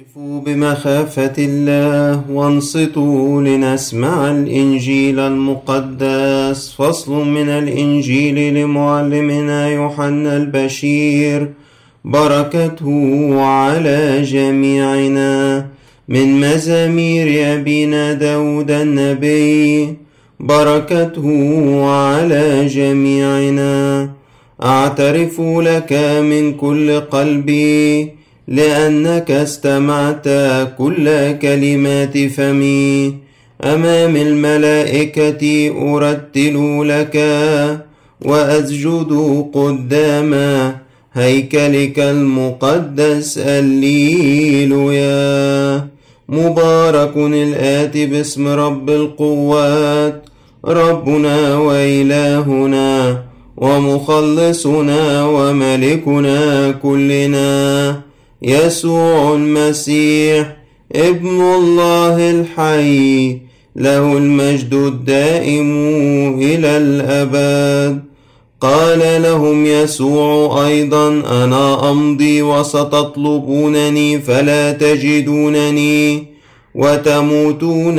قفوا بمخافة الله وانصتوا لنسمع الإنجيل المقدس. فصل من الإنجيل لمعلمنا يوحنا البشير. بركته على جميعنا من مزامير أبينا داود النبي. بركته على جميعنا. أعترف لك من كل قلبي لأنك استمعت كل كلمات فمي. أمام الملائكة أرتل لك وأسجد قدام هيكلك المقدس الليلويا مبارك الآتي باسم رب القوات. ربنا وإلهنا ومخلصنا وملكنا كلنا. يسوع المسيح ابن الله الحي له المجد الدائم إلى الأبد. قال لهم يسوع أيضا أنا أمضي وستطلبونني فلا تجدونني وتموتون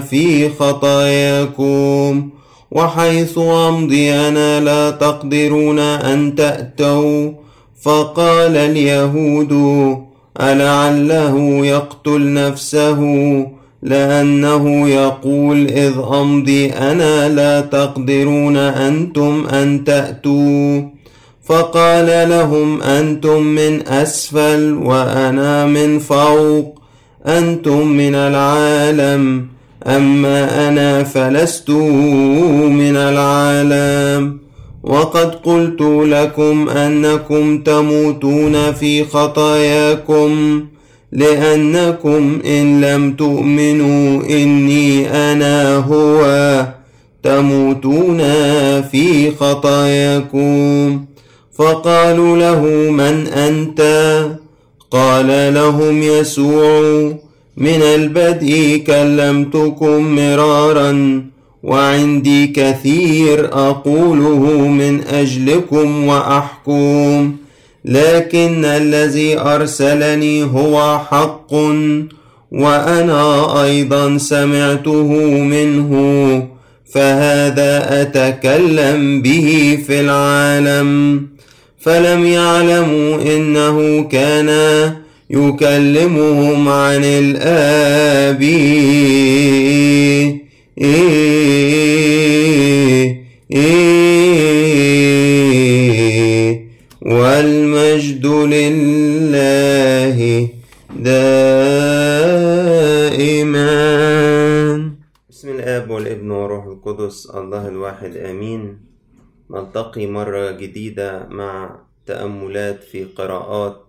في خطاياكم. وحيث أمضي أنا لا تقدرون أن تأتوا. فقال اليهود ألعله يقتل نفسه لأنه يقول إذ أمضي أنا لا تقدرون أنتم أن تأتوا. فقال لهم أنتم من أسفل وأنا من فوق أنتم من العالم أما أنا فلست من العالم. وقد قلت لكم أنكم تموتون في خطاياكم لأنكم إن لم تؤمنوا إني أنا هو. تموتون في خطاياكم. فقالوا له من أنت؟ قال لهم يسوع. من البدء كلمتكم مرارا. وعندي كثير أقوله من أجلكم وأحكم لكن الذي أرسلني هو حق وأنا أيضا سمعته منه فهذا أتكلم به في العالم. فلم يعلموا إنه كان يكلمهم عن والمجد لله دائما. بسم الآب والابن والروح القدس الله الواحد آمين. نلتقي مرة جديدة مع تأملات في قراءات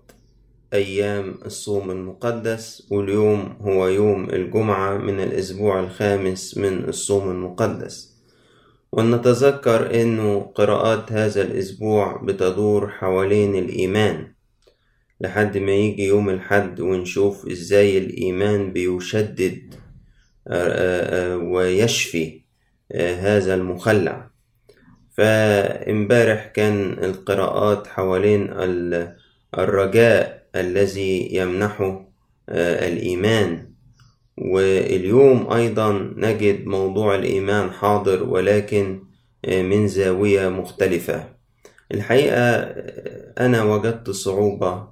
أيام الصوم المقدس واليوم هو يوم الجمعة من الأسبوع الخامس من الصوم المقدس. ونتذكر أنه قراءات هذا الأسبوع بتدور حوالين الإيمان. لحد ما يجي يوم الحد ونشوف إزاي الإيمان بيشدد ويشفي هذا المخلع. فامبارح كان القراءات حوالين الرجاء الذي يمنحه الإيمان. واليوم أيضا نجد موضوع الإيمان حاضر ولكن من زاوية مختلفة. الحقيقة أنا وجدت صعوبة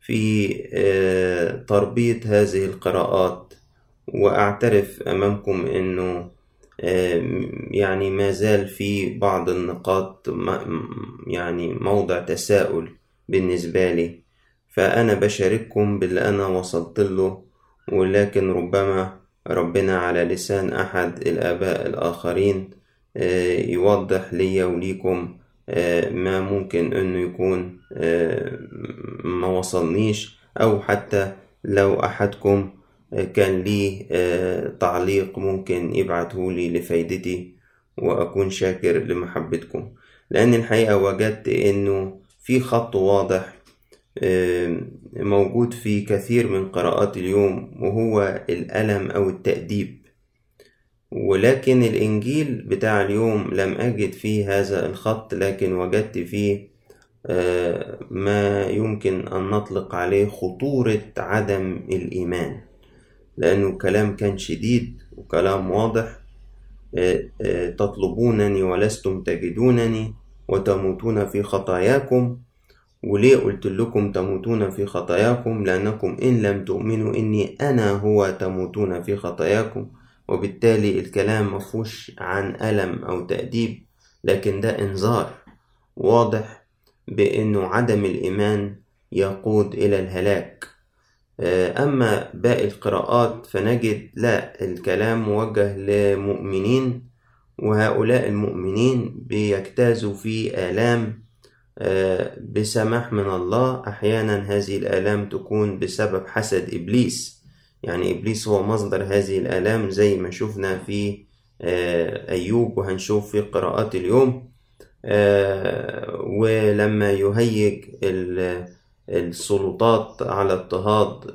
في تربيط هذه القراءات. وأعترف أمامكم أنه يعني ما زال في بعض النقاط يعني موضع تساؤل بالنسبة لي. فأنا بشارككم باللي أنا وصلت له ولكن ربما ربنا على لسان أحد الآباء الآخرين يوضح لي وليكم ما ممكن أنه يكون ما وصلنيش أو حتى لو أحدكم كان لي تعليق ممكن يبعته لي لفايدتي وأكون شاكر لمحبتكم. لأن الحقيقة وجدت أنه في خط واضح موجود في كثير من قراءات اليوم وهو الألم أو التأديب. ولكن الإنجيل بتاع اليوم لم أجد فيه هذا الخط لكن وجدت فيه ما يمكن أن نطلق عليه خطورة عدم الإيمان. لأنه كلام كان شديد وكلام واضح تطلبونني ولستم تجدونني وتموتون في خطاياكم. وليه قلت لكم تموتون في خطاياكم؟ لأنكم إن لم تؤمنوا إني أنا هو تموتون في خطاياكم. وبالتالي الكلام مفهوش عن ألم أو تأديب لكن ده إنذار واضح بأنه عدم الإيمان يقود إلى الهلاك. أما باقي القراءات فنجد لا الكلام موجه لمؤمنين وهؤلاء المؤمنين بيجتازوا في آلام بسماح من الله أحيانا هذه الآلام تكون بسبب حسد إبليس. يعني إبليس هو مصدر هذه الآلام زي ما شفنا في أيوب وهنشوف في قراءات اليوم. ولما يهيج السلطات على اضطهاد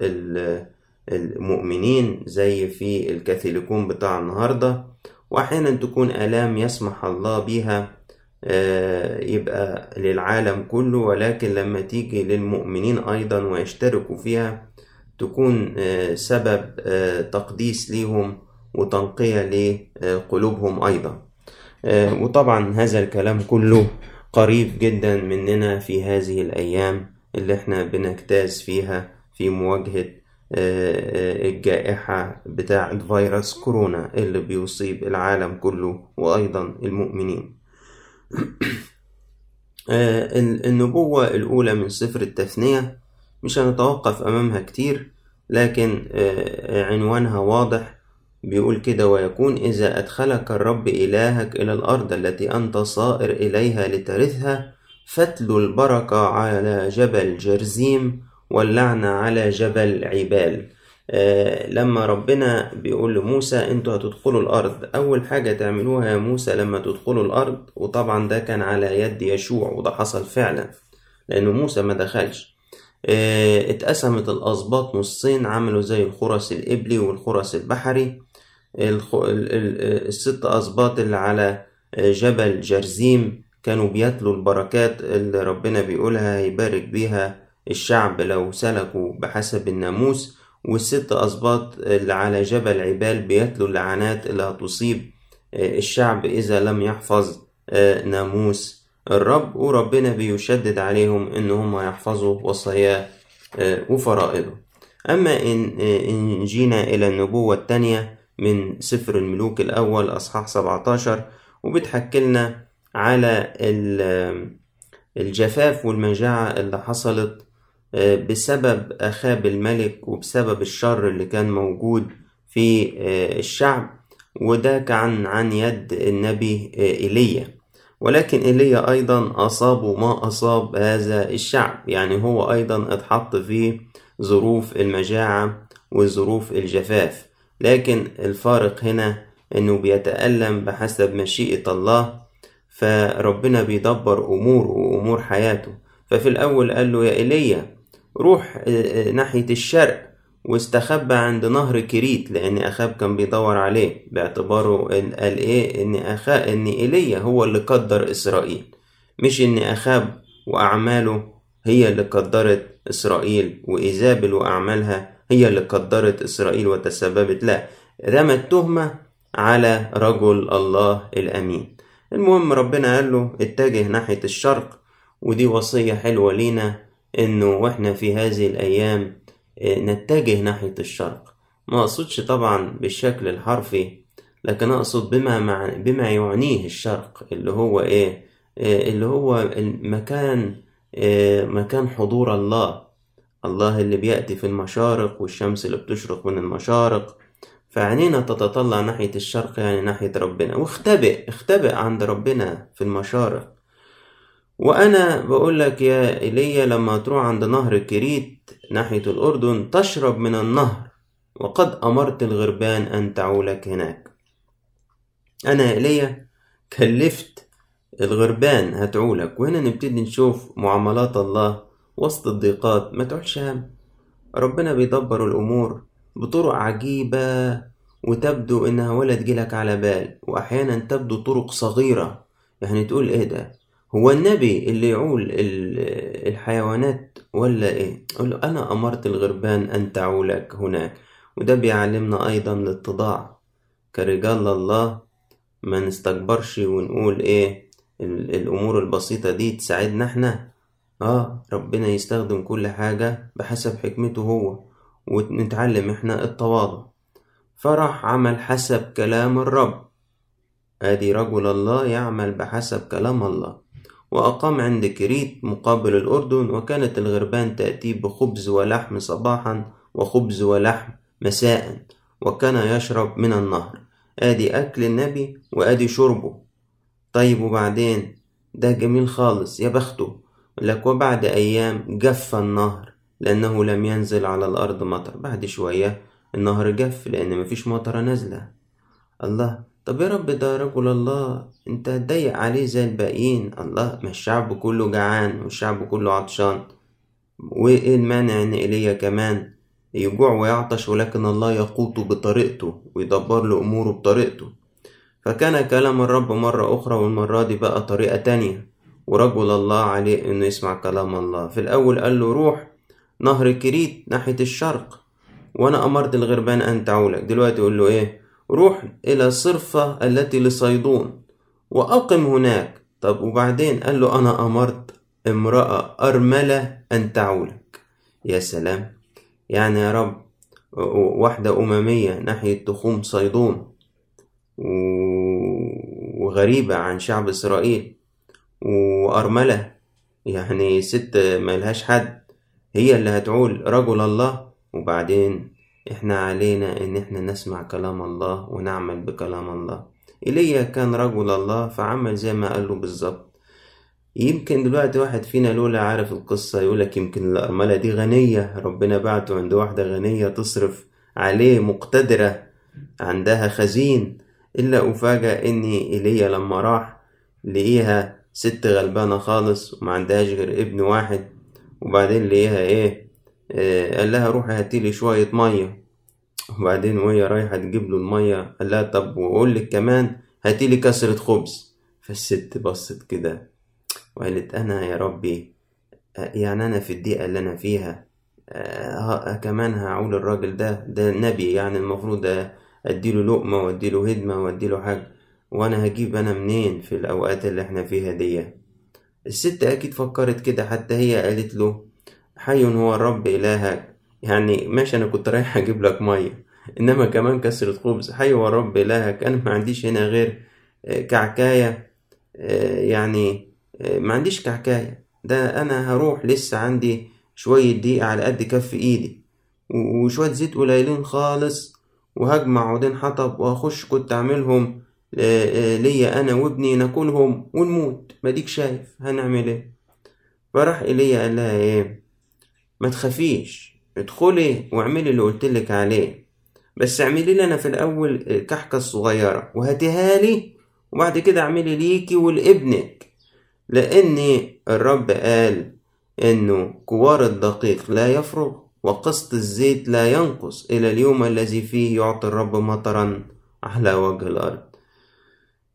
المؤمنين زي في الكاثوليكون بتاع النهاردة وأحيانا تكون آلام يسمح الله بيها يبقى للعالم كله ولكن لما تيجي للمؤمنين أيضا ويشتركوا فيها تكون سبب تقديس ليهم وتنقية لقلوبهم أيضا. وطبعا هذا الكلام كله قريب جدا مننا في هذه الأيام اللي إحنا بنجتاز فيها في مواجهة الجائحة بتاعة فيروس كورونا اللي بيصيب العالم كله وأيضا المؤمنين. النبوة الأولى من سفر التثنية مش هنتوقف أمامها كتير لكن عنوانها واضح بيقول كده ويكون إذا أدخلك الرب إلهك إلى الأرض التي أنت صائر إليها لترثها فتلوا البركة على جبل جرزيم واللعنة على جبل عبال. آه لما ربنا بيقول لموسى أنتوا هتدخلوا الأرض. أول حاجة تعملوها يا موسى لما تدخلوا الأرض وطبعا ده كان على يد يشوع وده حصل فعلا لأنه موسى ما دخلش. آه اتقسمت الأسباط نصين عملوا زي الخرس الإبلي والخرس البحري. الخ... الست أسباط اللي على جبل جرزيم كانوا بيتلوا البركات اللي ربنا بيقولها هيبارك بيها الشعب لو سلكوا بحسب الناموس. والست أسباط اللي على جبل عبال بيتلوا اللعنات اللي هتصيب الشعب إذا لم يحفظ ناموس. الرب وربنا بيشدد عليهم إن هم يحفظوا وصاياه وفرائضه. أما إن, إن جينا إلى النبوة التانية من سفر الملوك الأول أصحاح 17 وبتحكي لنا على الجفاف والمجاعة اللي حصلت بسبب أخاب الملك وبسبب الشر اللي كان موجود في الشعب وده كان عن يد النبي إيليا. ولكن إيليا أيضا أصابه ما أصاب هذا الشعب. يعني هو أيضا اتحط في ظروف المجاعة وظروف الجفاف. لكن الفارق هنا إنه بيتألم بحسب مشيئة الله فربنا بيدبر أموره وأمور حياته. ففي الأول قال له يا إيليا روح ناحية الشرق واستخبى عند نهر كريت لأن أخاب كان بيدور عليه باعتباره قال إيه؟ إن أخا إن إيليا هو اللي قدر إسرائيل. مش إن أخاب وأعماله هي اللي قدرت إسرائيل وإيزابل وأعمالها هي اللي قدرت إسرائيل وتسببت لا رمى التهمة على رجل الله الأمين. المهم ربنا قال له اتجه ناحية الشرق ودي وصية حلوة لينا إنه وإحنا في هذه الأيام نتجه ناحية الشرق. ما أقصدش طبعا بالشكل الحرفي لكن أقصد بما مع بما يعنيه الشرق اللي هو إيه؟ اللي هو المكان مكان حضور الله. الله اللي بيأتي في المشارق والشمس اللي بتشرق من المشارق. فعينينا تتطلع ناحية الشرق يعني ناحية ربنا. واختبئ اختبئ عند ربنا في المشارق. وأنا بقول لك يا إيليا لما تروح عند نهر كريت ناحية الأردن تشرب من النهر. وقد أمرت الغربان أن تعولك هناك. أنا يا إيليا كلفت الغربان هتعولك. وهنا نبتدي نشوف معاملات الله وسط الضيقات. ما تعولش هم ربنا بيدبر الأمور بطرق عجيبة وتبدو إنها ولا تجيلك على بال. وأحيانا تبدو طرق صغيرة. يعني تقول إيه ده؟ هو النبي اللي يعول الحيوانات ولا إيه؟ له أنا أمرت الغربان أن تعولك هناك. وده بيعلمنا أيضا الاتضاع. كرجال الله ما نستكبرش ونقول إيه الأمور البسيطة دي تساعدنا إحنا. آه ربنا يستخدم كل حاجة بحسب حكمته هو ونتعلم إحنا التواضع. فراح عمل حسب كلام الرب. آدي رجل الله يعمل بحسب كلام الله. وأقام عند كريت مقابل الأردن وكانت الغربان تأتي بخبز ولحم صباحا وخبز ولحم مساء وكان يشرب من النهر. آدي أكل النبي وآدي شربه. طيب وبعدين؟ ده جميل خالص يا بخته لك وبعد أيام جف النهر لأنه لم ينزل على الأرض مطر. بعد شوية النهر جف لأن مفيش مطرة نازلة. الله طب يا رب ده رجل الله. انت هتضيق عليه زي الباقيين. الله ما الشعب كله جعان والشعب كله عطشان. وإيه المانع إن إيليا كمان يجوع ويعطش ولكن الله يقوته بطريقته ويدبر له أموره بطريقته؟ فكان كلام الرب مرة أخرى والمرة دي بقى طريقة تانية. ورجل الله عليه إنه يسمع كلام الله. في الأول قال له روح نهر كريت ناحية الشرق وأنا أمرت الغربان أن تعولك دلوقتي يقول له إيه؟ روح إلى صرفة التي لصيدون. وأقم هناك. طب وبعدين؟ قال له أنا أمرت امرأة أرملة أن تعولك. يا سلام. يعني يا رب واحدة أممية ناحية تخوم صيدون. وغريبة عن شعب إسرائيل. وأرملة يعني ست ملهاش حد. هي اللي هتعول رجل الله. وبعدين؟ إحنا علينا إن إحنا نسمع كلام الله ونعمل بكلام الله. ايليا كان رجل الله فعمل زي ما قال له بالظبط. يمكن دلوقتي واحد فينا لولا عارف القصة يقولك يمكن الأرملة دي غنية ربنا بعته عند واحدة غنية تصرف عليه مقتدرة عندها خزين إلا أفاجأ إني إيليا لما راح لقيها ست غلبانة خالص وما عندهاش غير ابن واحد وبعدين لقيها إيه؟ قال لها روحي هاتيلي شوية مية. وبعدين وهي رايحة تجيب له المية قال لها طب وأقول لك كمان هاتيلي كسرة خبز. فالست بصت كده وقالت أنا يا ربي يعني أنا في الدقيقة اللي أنا فيها آه كمان هعول الراجل ده ده نبي يعني المفروض أديله لقمة وأديله هدمة وأديله حاجة وأنا هجيب أنا منين في الأوقات اللي إحنا فيها دي الست أكيد فكرت كده حتى هي قالت له حي هو الرب إلهك. يعني ماشي أنا كنت رايح أجيب لك مية. إنما كمان كسرة خبز حي هو الرب إلهك. أنا ما عنديش هنا غير كعكاية يعني ما عنديش كعكاية. ده أنا هروح لسه عندي شوية دقيق على قد كف إيدي وشوية زيت قليلين خالص وهجمع عودين حطب وهخش كنت أعملهم ليا أنا وابني ناكلهم ونموت. مديك شايف. هنعمل إيه؟ فراح إيليا قال لها إيه؟ ما تخافيش ادخلي واعملي اللي قلتلك عليه. بس اعملي لي أنا في الأول الكحكة الصغيرة وهاتيها لي وبعد كده اعملي ليكي ولابنك. لأن الرب قال إنه كوار الدقيق لا يفرغ وقسط الزيت لا ينقص. إلى اليوم الذي فيه يعطي الرب مطرا على وجه الأرض.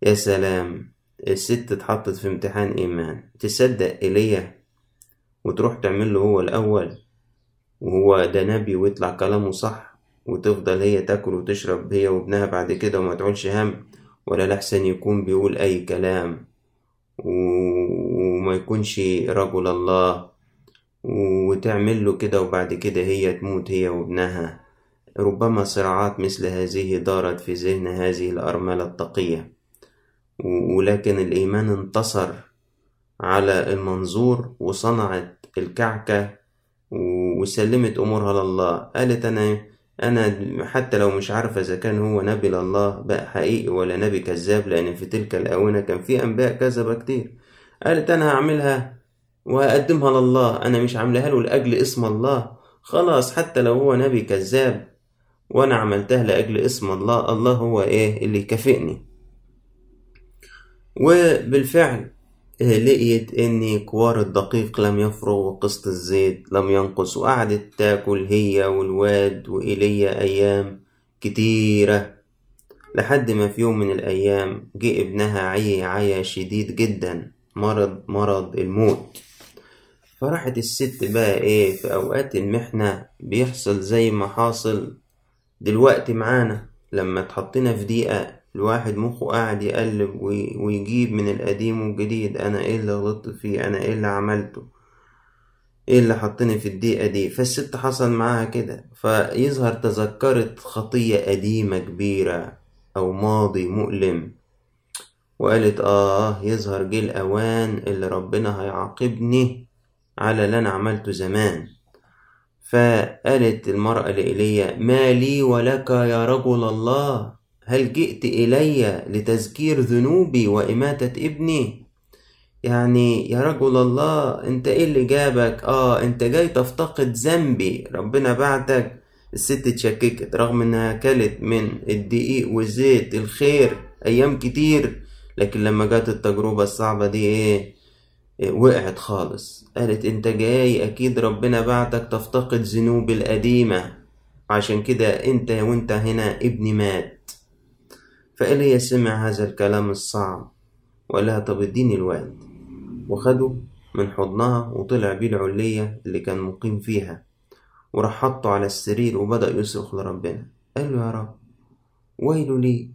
يا سلام الست اتحطت في امتحان إيمان. تصدق إيليا وتروح تعمل له هو الأول وهو ده نبي ويطلع كلامه صح وتفضل هي تاكل وتشرب هي وابنها بعد كده وما تعولش هم ولا لحسن يكون بيقول أي كلام. وما يكونش رجل الله وتعمل له كده وبعد كده هي تموت هي وابنها. ربما صراعات مثل هذه دارت في ذهن هذه الأرملة التقية. ولكن الإيمان انتصر على المنظور وصنعت الكعكة وسلمت أمورها لله. قالت أنا أنا حتى لو مش عارفة إذا كان هو نبي لله بقى حقيقي ولا نبي كذاب لأن في تلك الآونة كان في أنبياء كذبة كتير قالت أنا هعملها وهقدمها لله. أنا مش عاملاها له لأجل اسم الله. خلاص حتى لو هو نبي كذاب وأنا عملتها لأجل اسم الله الله هو إيه اللي يكافئني. وبالفعل لقيت إن كوار الدقيق لم يفرغ وقسط الزيت لم ينقص وقعدت تاكل هي والواد وإيليا أيام كتيرة لحد ما في يوم من الأيام جه ابنها عي عيا شديد جدا مرض مرض الموت. فراحت الست بقى إيه في أوقات المحنة بيحصل زي ما حاصل دلوقتي معانا لما اتحطينا في دقيقة الواحد مخه قاعد يقلب ويجيب من القديم والجديد أنا إيه اللي غلطت فيه؟ أنا إيه اللي عملته؟ إيه اللي حطني في الدقيقة دي؟ فالست حصل معاها كده. فيظهر تذكرت خطية قديمة كبيرة أو ماضي مؤلم وقالت آه يظهر جه الأوان اللي ربنا هيعاقبني على اللي أنا عملته زمان. فقالت المرأة لإيليا ما لي ولك يا رجل الله. هل جئت إلي لتذكير ذنوبي وإماتة ابني؟ يعني يا رجل الله أنت إيه اللي جابك؟ آه أنت جاي تفتقد ذنبي. ربنا بعتك. الست اتشككت رغم إنها كلت من الدقيق والزيت الخير أيام كتير. لكن لما جت التجربة الصعبة دي إيه؟ وقعت خالص. قالت أنت جاي أكيد ربنا بعتك تفتقد ذنوب القديمة. عشان كده أنت وأنت هنا ابني مات. فإيليا سمع هذا الكلام الصعب وقال لها طب اديني الوقت وخده من حضنها وطلع بيه العلية اللي كان مقيم فيها. وراح حطه على السرير وبدأ يصرخ لربنا. قال له يا رب ويل لي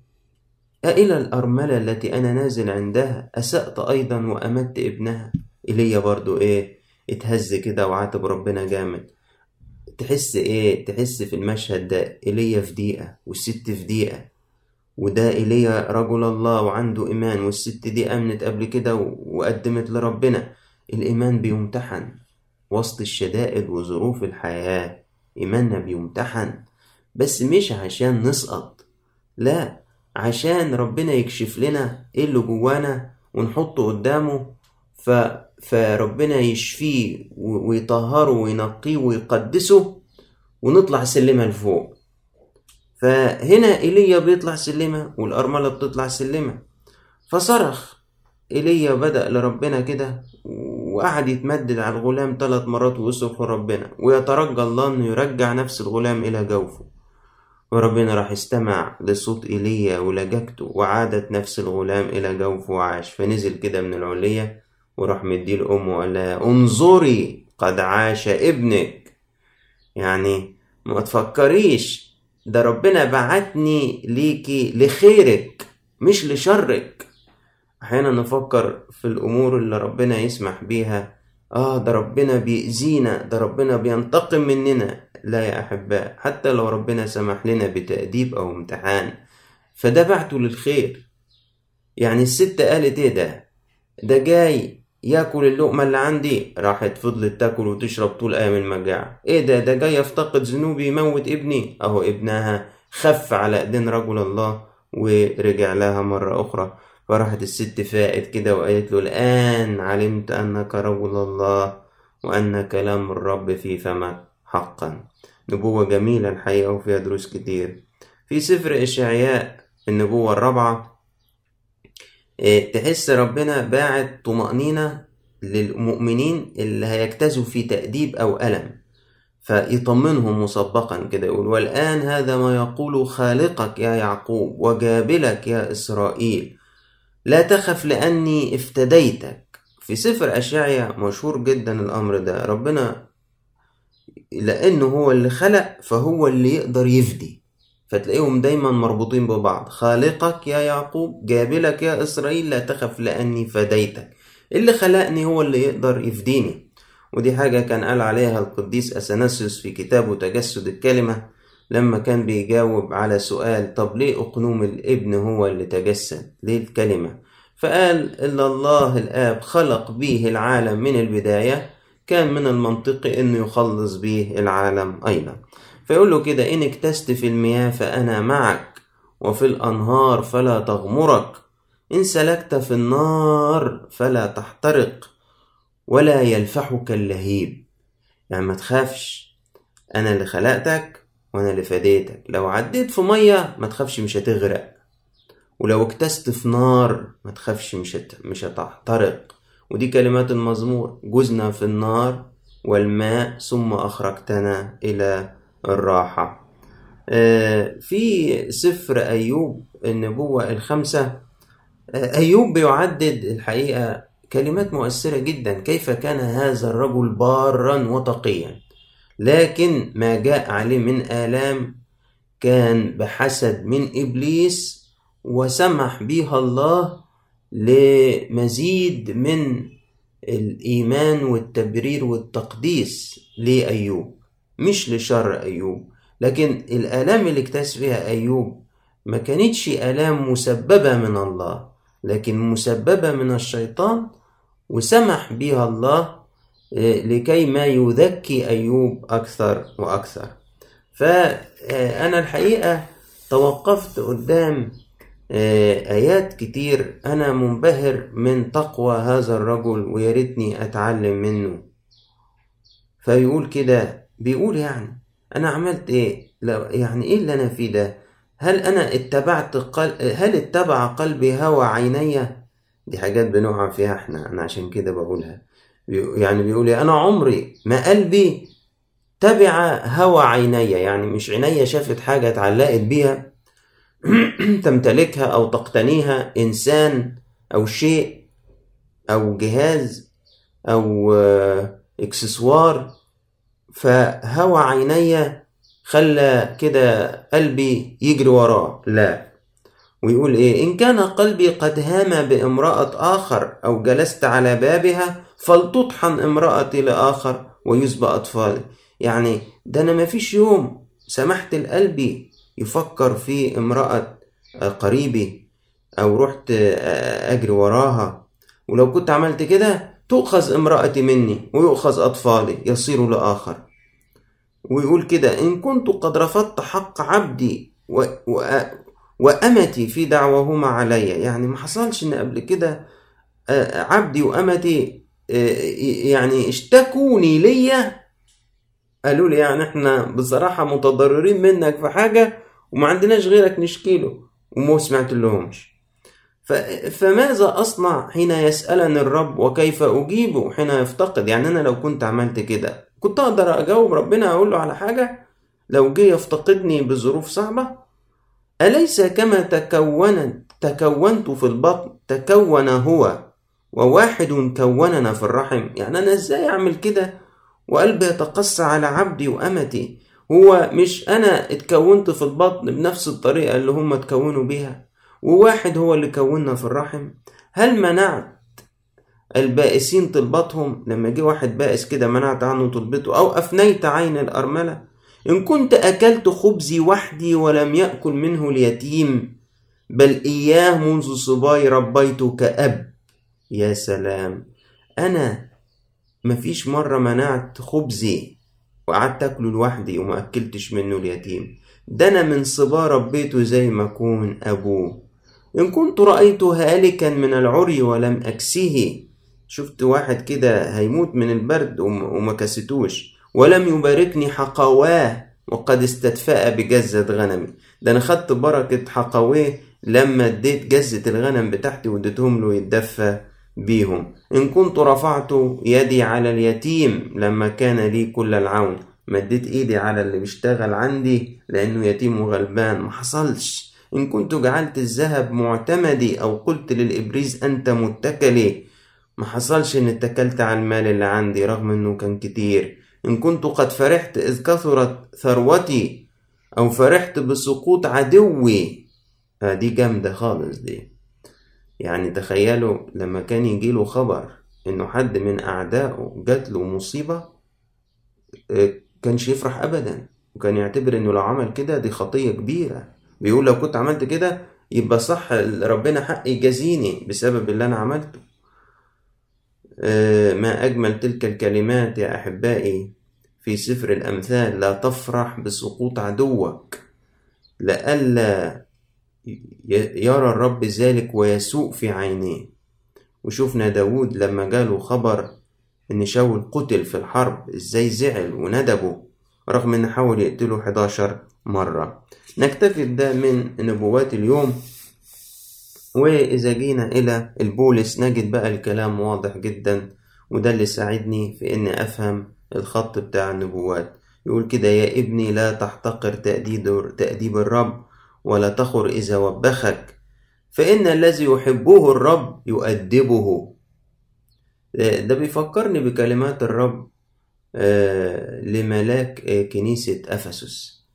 أإلى الأرملة التي أنا نازل عندها؟ أسأت أيضا وأمت ابنها. إيليا برضو إيه اتهز كده وعاتب ربنا جامد. تحس إيه تحس في المشهد ده إيليا في دقيقة والست في دقيقة. وده إيليا رجل الله وعنده إيمان والست دي أمنت قبل كده وقدمت لربنا. الإيمان بيمتحن وسط الشدائد وظروف الحياة. إيماننا بيمتحن بس مش عشان نسقط لا عشان ربنا يكشف لنا إيه اللي جوانا ونحطه قدامه ف... فربنا يشفيه ويطهره وينقيه ويقدسه ونطلع سلمة لفوق. فهنا إيليا بيطلع سلمة والأرملة بتطلع سلمة. فصرخ إيليا بدأ لربنا كده وقعد يتمدد على الغلام ثلاث مرات ويصرخ لربنا ويترجى الله إنه يرجع نفس الغلام إلى جوفه. وربنا راح استمع لصوت إيليا ولججته وعادت نفس الغلام إلى جوفه وعاش. فنزل كده من العلية وراح مديه لأمه وقال لها انظري قد عاش ابنك. يعني ما تفكريش ده ربنا بعتني ليكي لخيرك مش لشرك. أحيانا نفكر في الأمور اللي ربنا يسمح بيها. آه ده ربنا بيأذينا ده ربنا بينتقم مننا. لا يا أحباء حتى لو ربنا سمح لنا بتأديب أو امتحان فده بعته للخير. يعني الست قالت إيه ده؟ ده جاي ياكل اللقمة اللي عندي. راحت فضلت تاكل وتشرب طول أيام المجاعة. إيه ده؟ ده جاي يفتقد ذنوبي يموت ابني. أهو ابنها خف على إيدين رجل الله ورجع لها مرة أخرى. فراحت الست فائت كده وقالت له الآن علمت أنك رجل الله وأن كلام الرب في فمك حقا. نبوة جميلة الحقيقة وفيها دروس كتير. في سفر إشعياء النبوة الرابعة تحس ربنا باعت طمأنينة للمؤمنين اللي هيجتازوا في تأديب أو ألم. فيطمنهم مسبقا كده يقول والآن هذا ما يقول خالقك يا يعقوب وجابلك يا إسرائيل. لا تخف لأني افتديتك. في سفر أشعيا مشهور جدا الأمر ده ربنا لأنه هو اللي خلق فهو اللي يقدر يفدي. فتلاقيهم دايما مربوطين ببعض. خالقك يا يعقوب جابلك يا إسرائيل لا تخف لأني فديتك. اللي خلقني هو اللي يقدر يفديني. ودي حاجة كان قال عليها القديس أثناسيوس في كتابه تجسد الكلمة لما كان بيجاوب على سؤال طب ليه أقنوم الإبن هو اللي تجسد؟ ليه الكلمة. فقال إلا الله الآب خلق به العالم من البداية كان من المنطقي أنه يخلص به العالم أيضا. فيقول له كده إن اكتست في المياه فأنا معك وفي الأنهار فلا تغمرك إن سلكت في النار فلا تحترق ولا يلفحك اللهيب. يعني ما تخافش أنا اللي خلقتك وأنا اللي فديتك. لو عديت في مية ما تخافش مش هتغرق. ولو اكتست في نار ما تخافش مش. مش هتحترق. ودي كلمات المزمور. جزنا في النار والماء ثم أخرجتنا إلى الراحة. آه في سفر أيوب النبوة الخمسة. آه أيوب بيعدد الحقيقة كلمات مؤثرة جدا. كيف كان هذا الرجل بارا وتقيا؟ لكن ما جاء عليه من آلام كان بحسد من إبليس وسمح بها الله لمزيد من الإيمان والتبرير والتقديس لأيوب. مش لشر أيوب. لكن الآلام اللي اكتاز فيها أيوب ما كانتش آلام مسببة من الله لكن مسببة من الشيطان وسمح بها الله لكي ما يذكي أيوب أكثر وأكثر. فأنا الحقيقة توقفت قدام آيات كتير. أنا منبهر من تقوى هذا الرجل وياريتني أتعلم منه. فيقول كده بيقول يعني أنا عملت إيه؟ يعني إيه اللي أنا فيه ده؟ هل أنا اتبعت قل... هل اتبع قلبي هوى عيني؟ دي حاجات بنقع فيها إحنا أنا عشان كده بقولها يعني بيقول إيه أنا عمري ما قلبي تبع هوى عيني يعني مش عيني شافت حاجة اتعلقت بيها تمتلكها أو تقتنيها إنسان أو شيء أو جهاز أو إكسسوار فهوى عيني خلى كده قلبي يجري وراه. لا. ويقول إيه؟ إن كان قلبي قد هام بامرأة آخر أو جلست على بابها فلتطحن امرأتي لآخر ويسبى أطفالي. يعني ده أنا مفيش يوم سمحت لقلبي يفكر في امرأة قريبي أو رحت أجري وراها. ولو كنت عملت كده تؤخذ امرأتي مني ويؤخذ أطفالي يصير لآخر. ويقول كده إن كنت قد رفضت حق عبدي و... و... وأمتي في دعوهما علي. يعني ما حصلش إن قبل كده عبدي وأمتي يعني اشتكوني ليا. قالوا لي يعني إحنا بصراحة متضررين منك في حاجة وما عندناش غيرك نشكيله وما سمعت لهمش. فماذا أصنع حين يسألني الرب وكيف أجيبه؟ حين يفتقد. يعني أنا لو كنت عملت كده كنت أقدر أجاوب ربنا أقول له على حاجة؟ لو جه يفتقدني بظروف صعبة؟ أليس كما تكونت تكونت في البطن؟ تكون هو وواحد كوننا في الرحم. يعني أنا إزاي أعمل كده؟ وقلبي يتقصى على عبدي وأمتي. هو مش أنا اتكونت في البطن بنفس الطريقة اللي هم اتكونوا بيها؟ وواحد هو اللي كوننا في الرحم. هل منعت البائسين طلباتهم لما جه واحد بائس كده منعت عنه طلبته أو أفنيت عين الأرملة إن كنت أكلت خبزي وحدي ولم يأكل منه اليتيم بل إياه منذ صباي ربيته كأب. يا سلام. أنا مفيش مرة منعت خبزي وقعدت أكله لوحدي وما أكلتش منه اليتيم. ده أنا من صبا ربيته زي ما أكون أبوه. إن كنت رأيت هالكا من العري ولم أكسه شفت واحد كده هيموت من البرد وما كستوش ولم يباركني حقواه وقد استدفأ بجزة غنمي. ده أنا خدت بركة حقواه لما اديت جزة الغنم بتاعتي واديتهم له يتدفى بيهم. إن كنت رفعت يدي على اليتيم لما كان لي كل العون. مديت إيدي على اللي بيشتغل عندي لأنه يتيم وغلبان. ما حصلش. إن كنت جعلت الذهب معتمدي أو قلت للإبريز أنت متكلي ما حصلش إن اتكلت على المال اللي عندي رغم إنه كان كتير. إن كنت قد فرحت إذ كثرت ثروتي أو فرحت بسقوط عدوي. آه دي جامدة خالص دي. يعني تخيلوا لما كان يجيله خبر إنه حد من أعدائه جات له مصيبة كانش يفرح ابدا. وكان يعتبر إنه لو عمل كده دي خطية كبيرة. بيقول لو كنت عملت كده يبقى صح ربنا حق يجازيني بسبب اللي أنا عملته. ما أجمل تلك الكلمات يا أحبائي في سفر الأمثال لا تفرح بسقوط عدوك لئلا يرى الرب ذلك ويسوء في عينيه. وشوفنا داود لما جاله خبر إن شاول قتل في الحرب إزاي زعل وندبه رغم إن حاول يقتله 11 مرة. نكتفي بده من نبوات اليوم. وإذا جينا إلى البولس نجد بقى الكلام واضح جدا وده اللي ساعدني في إني أفهم الخط بتاع النبوات. يقول كده يا ابني لا تحتقر تأديب, تأديب الرب ولا تخر إذا وبخك فإن الذي يحبه الرب يؤدبه. ده بيفكرني بكلمات الرب لملاك كنيسة أفسس.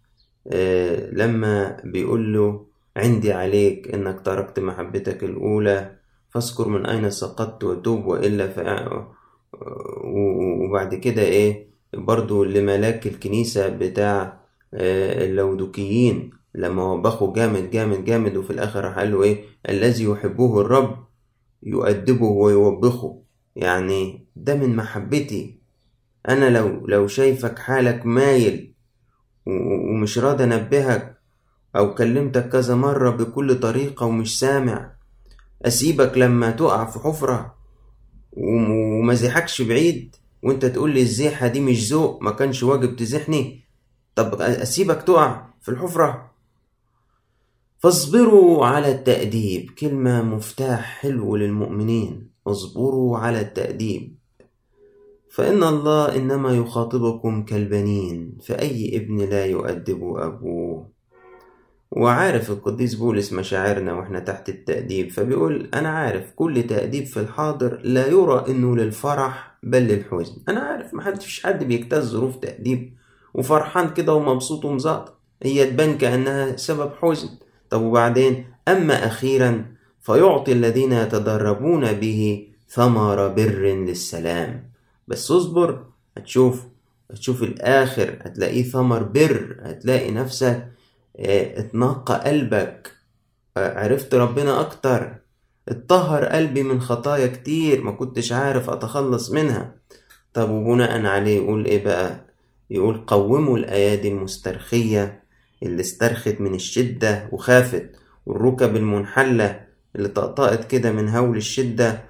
لما بيقول له عندي عليك إنك تركت محبتك الأولى فاذكر من أين سقطت وتوب وإلا ف... وبعد كده إيه؟ برضو لملاك الكنيسة بتاع اللودوكيين لما وبخوا جامد جامد جامد وفي الآخر قال له إيه؟ الذي يحبه الرب يؤدبه ويوبخه. يعني ده من محبتي. أنا لو لو شايفك حالك مايل ومش راضي أنبهك أو كلمتك كذا مرة بكل طريقة ومش سامع. أسيبك لما تقع في حفرة ومزيحكش بعيد. وأنت تقول لي الزيحة دي مش ذوق ما كانش واجب تزيحني طب أسيبك تقع في الحفرة؟ فاصبروا على التأديب. كلمة مفتاح حلو للمؤمنين. اصبروا على التأديب. فإن الله إنما يخاطبكم كالبنين فأي ابن لا يؤدب أبوه. وعارف القديس بولس مشاعرنا وإحنا تحت التأديب فبيقول أنا عارف كل تأديب في الحاضر لا يرى إنه للفرح بل للحزن. أنا عارف محدش حد بيجتاز ظروف تأديب وفرحان كده ومبسوط ومزاط هي تبان كأنها سبب حزن. طب وبعدين؟ أما أخيرا فيعطي الذين يتدربون به ثمر بر للسلام. بس اصبر هتشوف هتشوف الآخر هتلاقيه ثمر بر هتلاقي نفسك اتنقى قلبك. عرفت ربنا أكتر. اتطهر قلبي من خطايا كتير ما كنتش عارف أتخلص منها. طب وبناء عليه يقول إيه بقى؟ يقول قوموا الأيادي المسترخية اللي استرخت من الشدة وخافت والركب المنحلة اللي طقطقت كده من هول الشدة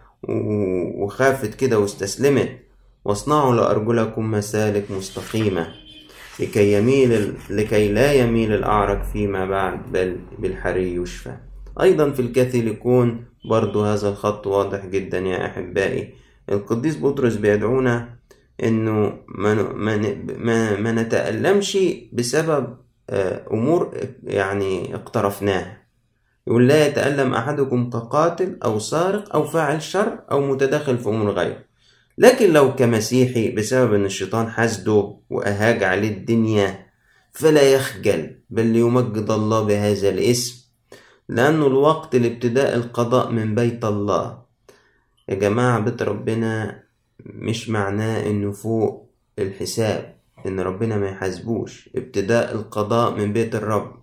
وخافت كده واستسلمت. واصنعوا لأرجلكم مسالك مستقيمة. لكي يميل لكي لا يميل الأعرج فيما بعد بل بالحري يشفى. أيضا في الكاثوليكون برضو هذا الخط واضح جدا يا أحبائي. القديس بطرس بيدعونا إنه ما, ما, ما نتألمش بسبب أمور يعني اقترفناها. يقول لا يتألم أحدكم كقاتل أو سارق أو فاعل شر أو متداخل في أمور غيره. لكن لو كمسيحي بسبب أن الشيطان حسده وأهاج عليه الدنيا فلا يخجل بل ليمجد الله بهذا الاسم لأنه الوقت لابتداء القضاء من بيت الله. يا جماعة بيت ربنا مش معناه إنه فوق الحساب إن ربنا ما يحاسبوش. ابتداء القضاء من بيت الرب.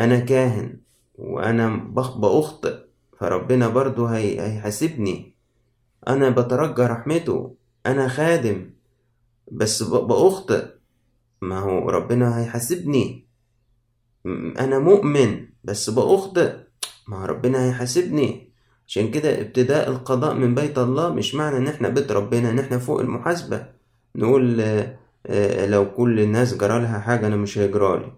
أنا كاهن وأنا بأخطئ فربنا برضو هي... هيحاسبني. أنا بترجى رحمته أنا خادم. بس بأخطئ ما هو ربنا هيحاسبني. أنا مؤمن بس بأخطئ ما ربنا هيحاسبني. عشان كده ابتداء القضاء من بيت الله مش معنى إن إحنا بيت ربنا إن إحنا فوق المحاسبة. نقول لو كل الناس جرالها حاجة أنا مش هيجرالي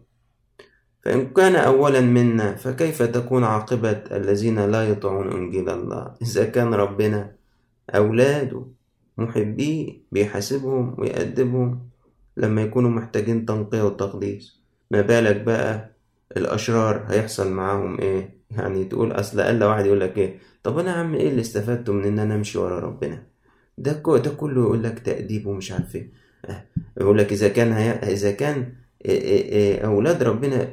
فإن كان أولا منا فكيف تكون عاقبة الذين لا يطيعون إنجيل الله؟ إذا كان ربنا أولاده محبيه بيحاسبهم ويأدبهم لما يكونوا محتاجين تنقية وتقديس. ما بالك بقى الأشرار هيحصل معاهم إيه؟ يعني تقول أصل ألا واحد يقول لك إيه؟ طب أنا عم إيه اللي استفدته من إن أنا أمشي ورا ربنا؟ ده ده كله لك تأديب ومش عارف إيه. يقول لك إذا كان هي... إذا كان أولاد ربنا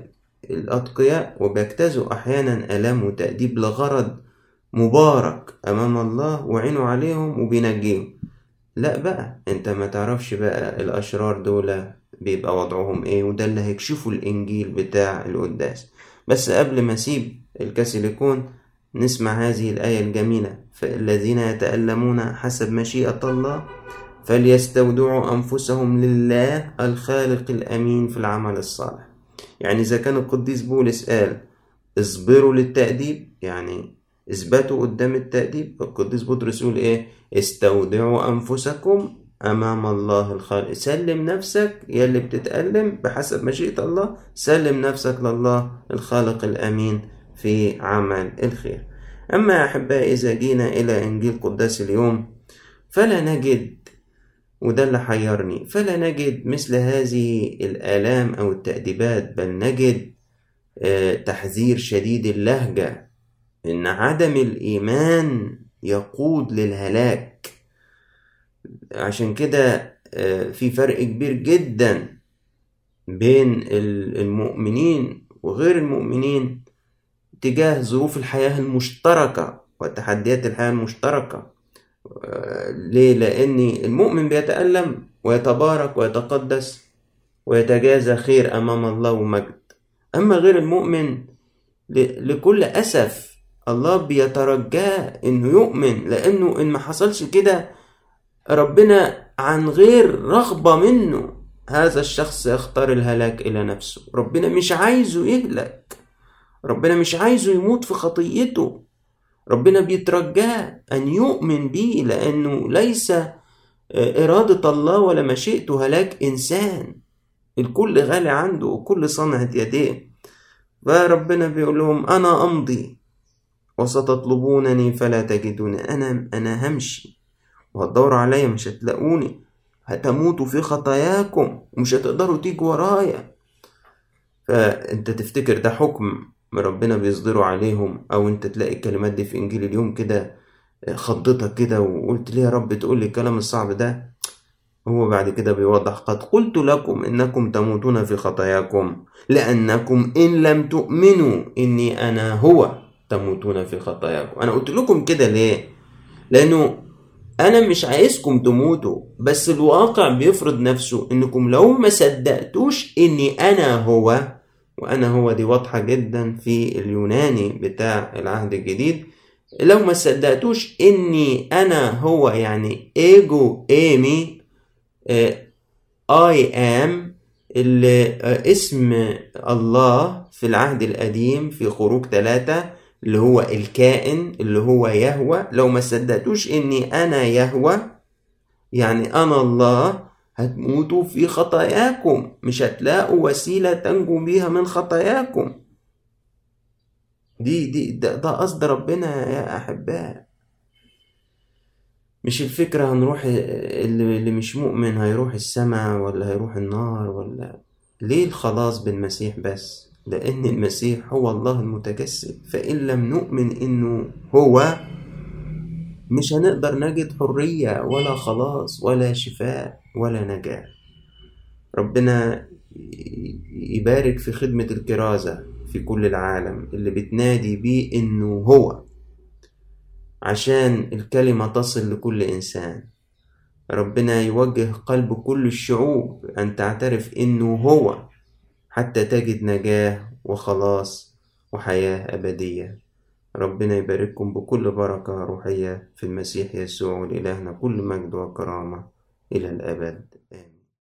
الأتقياء وبيجتازوا أحيانا آلام وتأديب لغرض مبارك أمام الله وعينه عليهم وبينجيهم. لا بقى أنت ما تعرفش بقى الأشرار دول بيبقى وضعهم إيه وده اللي هيكشفوا الإنجيل بتاع القداس. بس قبل ما أسيب الكاثوليكون نسمع هذه الآية الجميلة. فالذين يتألمون حسب مشيئة الله فليستودعوا أنفسهم لله الخالق الأمين في العمل الصالح. يعني إذا كان القديس بولس قال اصبروا للتأديب يعني اثبتوا قدام التأديب القديس بطرس يقول إيه؟ استودعوا أنفسكم أمام الله الخالق. سلم نفسك يا اللي بتتألم بحسب مشيئة الله سلم نفسك لله الخالق الأمين في عمل الخير. أما يا أحبائي إذا جينا إلى إنجيل قداس اليوم فلا نجد وده اللي حيرني فلا نجد مثل هذه الآلام أو التأديبات بل نجد تحذير شديد اللهجة. إن عدم الإيمان يقود للهلاك. عشان كده آه، في فرق كبير جدا بين المؤمنين وغير المؤمنين تجاه ظروف الحياة المشتركة وتحديات الحياة المشتركة. آه، ليه؟ لأن المؤمن بيتألم ويتبارك ويتقدس ويتجازى خير أمام الله ومجد. أما غير المؤمن لكل أسف الله بيترجاه إنه يؤمن لأنه إن ما حصلش كده ربنا عن غير رغبة منه هذا الشخص يختار الهلاك إلى نفسه. ربنا مش عايزه يهلك. ربنا مش عايزه يموت في خطيته ربنا بيترجاه أن يؤمن بيه لأنه ليس إرادة الله ولا مشيئته هلاك إنسان. الكل غالي عنده وكل صنعة يديه. فربنا بيقول لهم أنا أمضي. وستطلبونني فلا تجدوني أنا أنا همشي. وهتدوروا عليا مش هتلاقوني. هتموتوا في خطاياكم. ومش هتقدروا تيجوا ورايا. فأنت تفتكر ده حكم ربنا بيصدره عليهم؟ أو أنت تلاقي الكلمات دي في إنجيل اليوم كده خضتك كده وقلت ليه يا رب تقول لي الكلام الصعب ده؟ هو بعد كده بيوضح قد قلت لكم إنكم تموتون في خطاياكم لأنكم إن لم تؤمنوا إني أنا هو. تموتون في خطاياكم. أنا قلت لكم كده ليه؟ لأنه أنا مش عايزكم تموتوا بس الواقع بيفرض نفسه إنكم لو ما صدقتوش إني أنا هو وأنا هو دي واضحة جدا في اليوناني بتاع العهد الجديد. لو ما صدقتوش إني أنا هو يعني إيجو إيمي اي ام اللي آه، اسم الله في العهد القديم في خروج ثلاثة اللي هو الكائن اللي هو يهوى. لو ما صدقتوش إني أنا يهوى يعني أنا الله هتموتوا في خطاياكم. مش هتلاقوا وسيلة تنجوا بيها من خطاياكم. دي دي ده, ده قصد ربنا يا أحباء. مش الفكرة هنروح اللي مش مؤمن هيروح السماء ولا هيروح النار ولا ليه الخلاص بالمسيح بس؟ لأن المسيح هو الله المتجسد. فإن لم نؤمن إنه هو مش هنقدر نجد حرية ولا خلاص ولا شفاء ولا نجاة. ربنا يبارك في خدمة الكرازة في كل العالم اللي بتنادي بيه إنه هو عشان الكلمة تصل لكل إنسان. ربنا يوجه قلب كل الشعوب أن تعترف إنه هو. حتى تجد نجاة وخلاص وحياة أبدية. ربنا يبارككم بكل بركة روحية في المسيح يسوع ولإلهنا كل مجد وكرامة إلى الأبد. آمين.